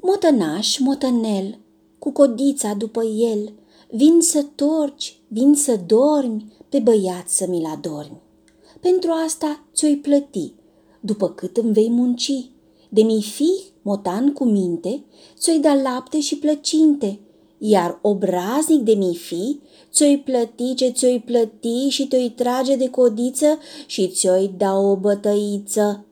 Motănaș, motănel, cu codița după el, vin să torci, vin să dormi, pe băiat să mi-l adormi. Pentru asta ți-o-i plăti, după cât îmi vei munci. De mi fi motan cu minte, ți-o-i da lapte și plăcinte, iar obraznic de mi fi, ți-o-i plăti ce ți-o-i plăti și te-o-i trage de codiță și ți-o-i da o bătăiță.